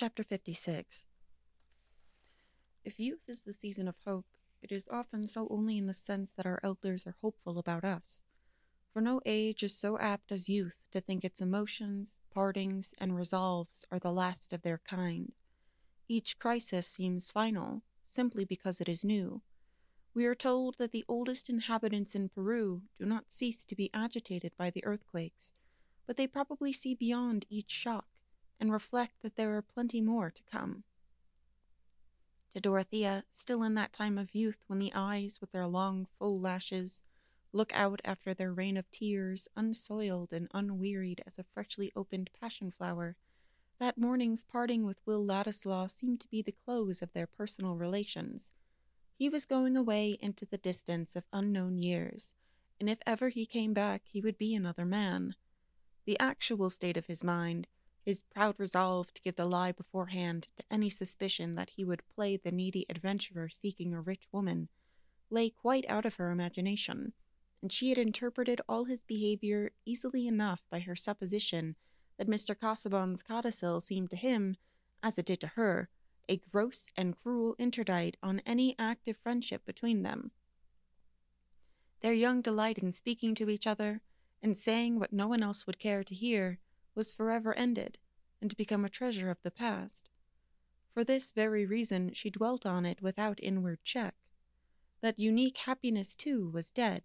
Chapter 56 If youth is the season of hope, it is often so only in the sense that our elders are hopeful about us. For no age is so apt as youth to think its emotions, partings, and resolves are the last of their kind. Each crisis seems final, simply because it is new. We are told that the oldest inhabitants in Peru do not cease to be agitated by the earthquakes, but they probably see beyond each shock and reflect that there are plenty more to come. To Dorothea, still in that time of youth when the eyes, with their long, full lashes, look out after their rain of tears, unsoiled and unwearied as a freshly opened passion flower, that morning's parting with Will Ladislaw seemed to be the close of their personal relations. He was going away into the distance of unknown years, and if ever he came back, he would be another man. The actual state of his mind, his proud resolve to give the lie beforehand to any suspicion that he would play the needy adventurer seeking a rich woman, lay quite out of her imagination, and she had interpreted all his behavior easily enough by her supposition that Mr. Casaubon's codicil seemed to him, as it did to her, a gross and cruel interdict on any active friendship between them. Their young delight in speaking to each other, and saying what no one else would care to hear, was forever ended, and become a treasure of the past. For this very reason she dwelt on it without inward check. That unique happiness, too, was dead,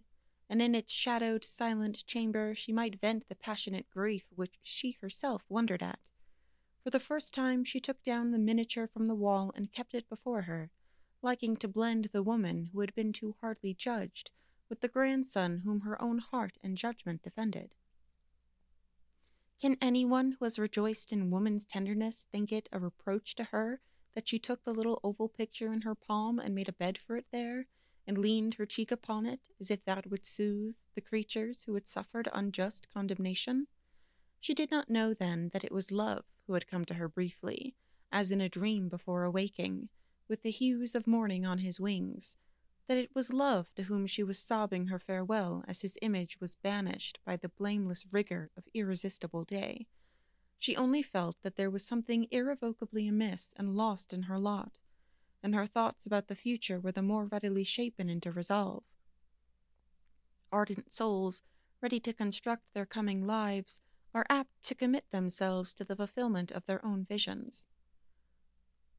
and in its shadowed, silent chamber she might vent the passionate grief which she herself wondered at. For the first time she took down the miniature from the wall and kept it before her, liking to blend the woman who had been too hardly judged with the grandson whom her own heart and judgment defended. Can anyone who has rejoiced in woman's tenderness think it a reproach to her that she took the little oval picture in her palm and made a bed for it there, and leaned her cheek upon it, as if that would soothe the creatures who had suffered unjust condemnation? She did not know then that it was love who had come to her briefly, as in a dream before awaking, with the hues of morning on his wings, that it was love to whom she was sobbing her farewell as his image was banished by the blameless rigor of irresistible day. She only felt that there was something irrevocably amiss and lost in her lot, and her thoughts about the future were the more readily shapen into resolve. Ardent souls, ready to construct their coming lives, are apt to commit themselves to the fulfillment of their own visions.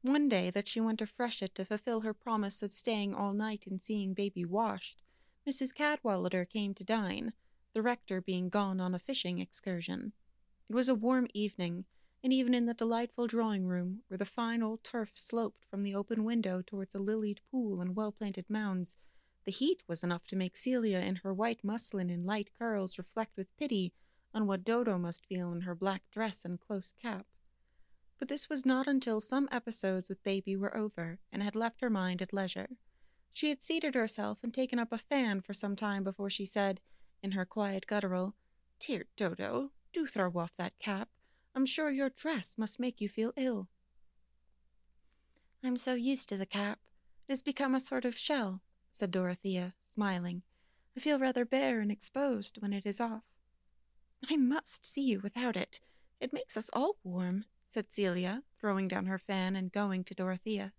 One day that she went to Freshitt to fulfill her promise of staying all night and seeing baby washed, Mrs. Cadwallader came to dine, the rector being gone on a fishing excursion. It was a warm evening, and even in the delightful drawing room, where the fine old turf sloped from the open window towards a lilied pool and well planted mounds, the heat was enough to make Celia in her white muslin and light curls reflect with pity on what Dodo must feel in her black dress and close cap. But this was not until some episodes with baby were over and had left her mind at leisure. She had seated herself and taken up a fan for some time before she said, in her quiet guttural, Dear Dodo, do throw off that cap. I'm sure your dress must make you feel ill. I'm so used to the cap. It has become a sort of shell, said Dorothea, smiling. I feel rather bare and exposed when it is off. I must see you without it. It makes us all warm, said Celia, throwing down her fan and going to Dorothea.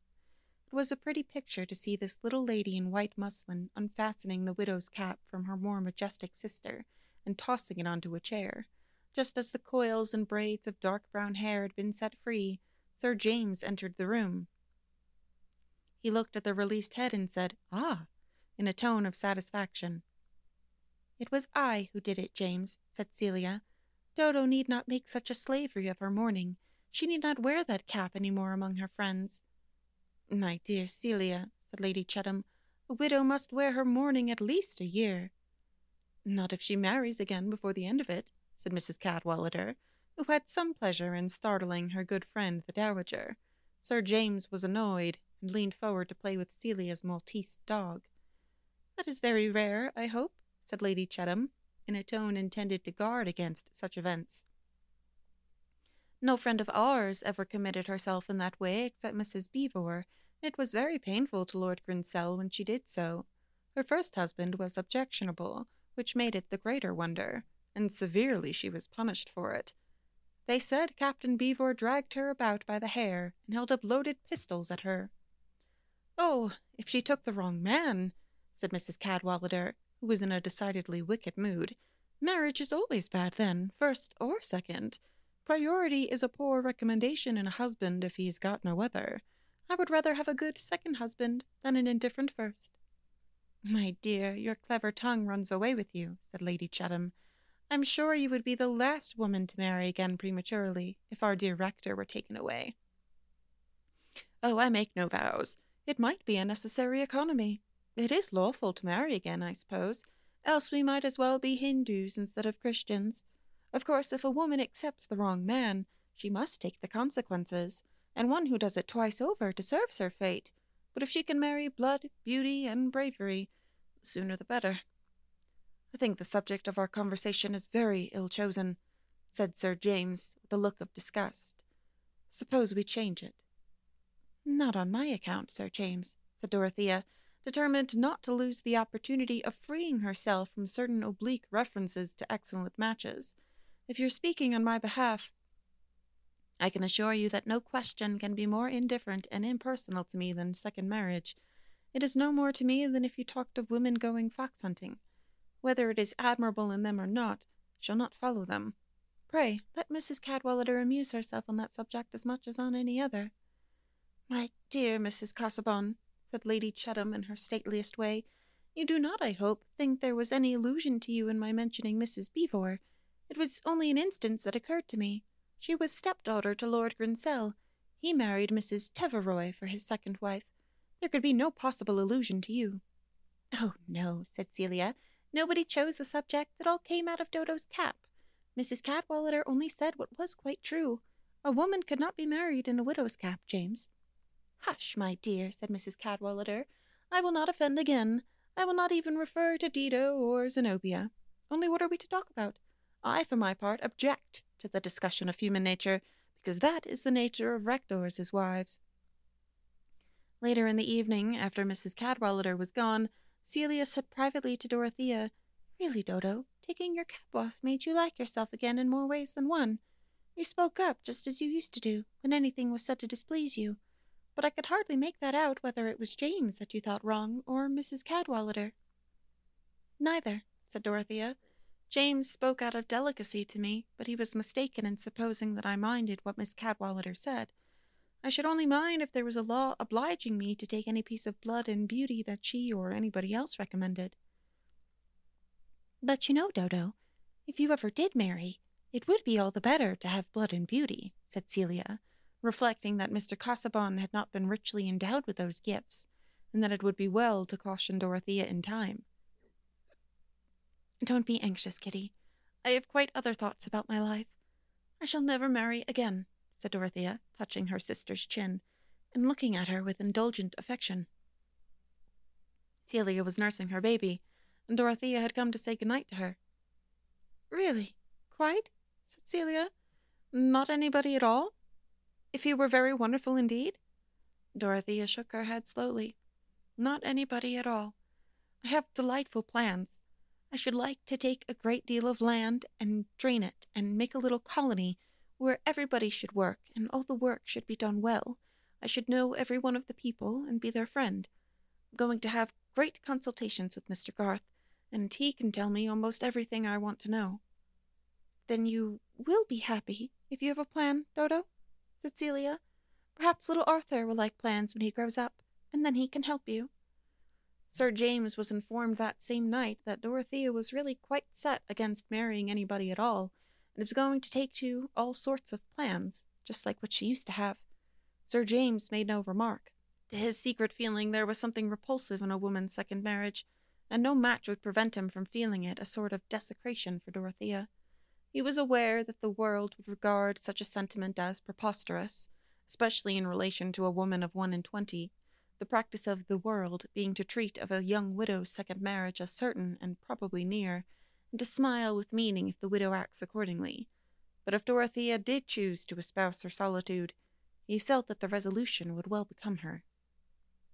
It was a pretty picture to see this little lady in white muslin unfastening the widow's cap from her more majestic sister and tossing it onto a chair. Just as the coils and braids of dark brown hair had been set free, Sir James entered the room. He looked at the released head and said, Ah, in a tone of satisfaction. It was I who did it, James, said Celia. Dodo need not make such a slavery of her mourning. She need not wear that cap any more among her friends. My dear Celia, said Lady Chettam, a widow must wear her mourning at least a year. Not if she marries again before the end of it, said Mrs. Cadwallader, who had some pleasure in startling her good friend the Dowager. Sir James was annoyed, and leaned forward to play with Celia's Maltese dog. That is very rare, I hope, said Lady Chettam, in a tone intended to guard against such events. No friend of ours ever committed herself in that way except Mrs. Beevor, and it was very painful to Lord Grinsell when she did so. Her first husband was objectionable, which made it the greater wonder, and severely she was punished for it. They said Captain Beevor dragged her about by the hair and held up loaded pistols at her. Oh, if she took the wrong man, said Mrs. Cadwallader, who was in a decidedly wicked mood. Marriage is always bad then, first or second. Priority is a poor recommendation in a husband if he's got no other. I would rather have a good second husband than an indifferent first. My dear, your clever tongue runs away with you, said Lady Chettam. I'm sure you would be the last woman to marry again prematurely if our dear rector were taken away. Oh, I make no vows. It might be a necessary economy. It is lawful to marry again, I suppose, else we might as well be Hindus instead of Christians. Of course, if a woman accepts the wrong man, she must take the consequences, and one who does it twice over deserves her fate. But if she can marry blood, beauty, and bravery, the sooner the better. I think the subject of our conversation is very ill chosen, said Sir James with a look of disgust. Suppose we change it. Not on my account, Sir James, said Dorothea, determined not to lose the opportunity of freeing herself from certain oblique references to excellent matches. If you're speaking on my behalf, I can assure you that no question can be more indifferent and impersonal to me than second marriage. It is no more to me than if you talked of women going fox hunting. Whether it is admirable in them or not, shall not follow them. Pray, let Mrs. Cadwallader amuse herself on that subject as much as on any other. My dear Mrs. Casaubon, said Lady Chettam in her stateliest way, you do not, I hope, think there was any allusion to you in my mentioning Mrs. Beevor. It was only an instance that occurred to me. She was stepdaughter to Lord Grinsell. He married Mrs. Teveroy for his second wife. There could be no possible allusion to you. Oh, no, said Celia. Nobody chose the subject. It all came out of Dodo's cap. Mrs. Cadwallader only said what was quite true. A woman could not be married in a widow's cap, James. Hush, my dear, said Mrs. Cadwallader. I will not offend again. I will not even refer to Dido or Zenobia. Only what are we to talk about? I, for my part, object to the discussion of human nature, because that is the nature of rectors' wives. Later in the evening, after Mrs. Cadwallader was gone, Celia said privately to Dorothea, Really, Dodo, taking your cap off made you like yourself again in more ways than one. You spoke up just as you used to do when anything was said to displease you, but I could hardly make that out whether it was James that you thought wrong or Mrs. Cadwallader. Neither, said Dorothea. James spoke out of delicacy to me, but he was mistaken in supposing that I minded what Miss Cadwallader said. I should only mind if there was a law obliging me to take any piece of blood and beauty that she or anybody else recommended. But you know, Dodo, if you ever did marry, it would be all the better to have blood and beauty, said Celia, reflecting that Mr. Casaubon had not been richly endowed with those gifts, and that it would be well to caution Dorothea in time. Don't be anxious, Kitty. I have quite other thoughts about my life. I shall never marry again, said Dorothea, touching her sister's chin, and looking at her with indulgent affection. Celia was nursing her baby, and Dorothea had come to say good night to her. Really? Quite? said Celia. Not anybody at all? If he were very wonderful indeed? Dorothea shook her head slowly. Not anybody at all. I have delightful plans. I should like to take a great deal of land and drain it and make a little colony where everybody should work, and all the work should be done well. I should know every one of the people and be their friend. I'm going to have great consultations with Mr. Garth, and he can tell me almost everything I want to know. Then you will be happy if you have a plan, Dodo? said Celia. Perhaps little Arthur will like plans when he grows up, and then he can help you. Sir James was informed that same night that Dorothea was really quite set against marrying anybody at all, and was going to take to all sorts of plans, just like what she used to have. Sir James made no remark. To his secret feeling, there was something repulsive in a woman's second marriage, and no match would prevent him from feeling it a sort of desecration for Dorothea. He was aware that the world would regard such a sentiment as preposterous, especially in relation to a woman of one and twenty, the practice of the world being to treat of a young widow's second marriage as certain and probably near, and to smile with meaning if the widow acts accordingly. But if Dorothea did choose to espouse her solitude, he felt that the resolution would well become her.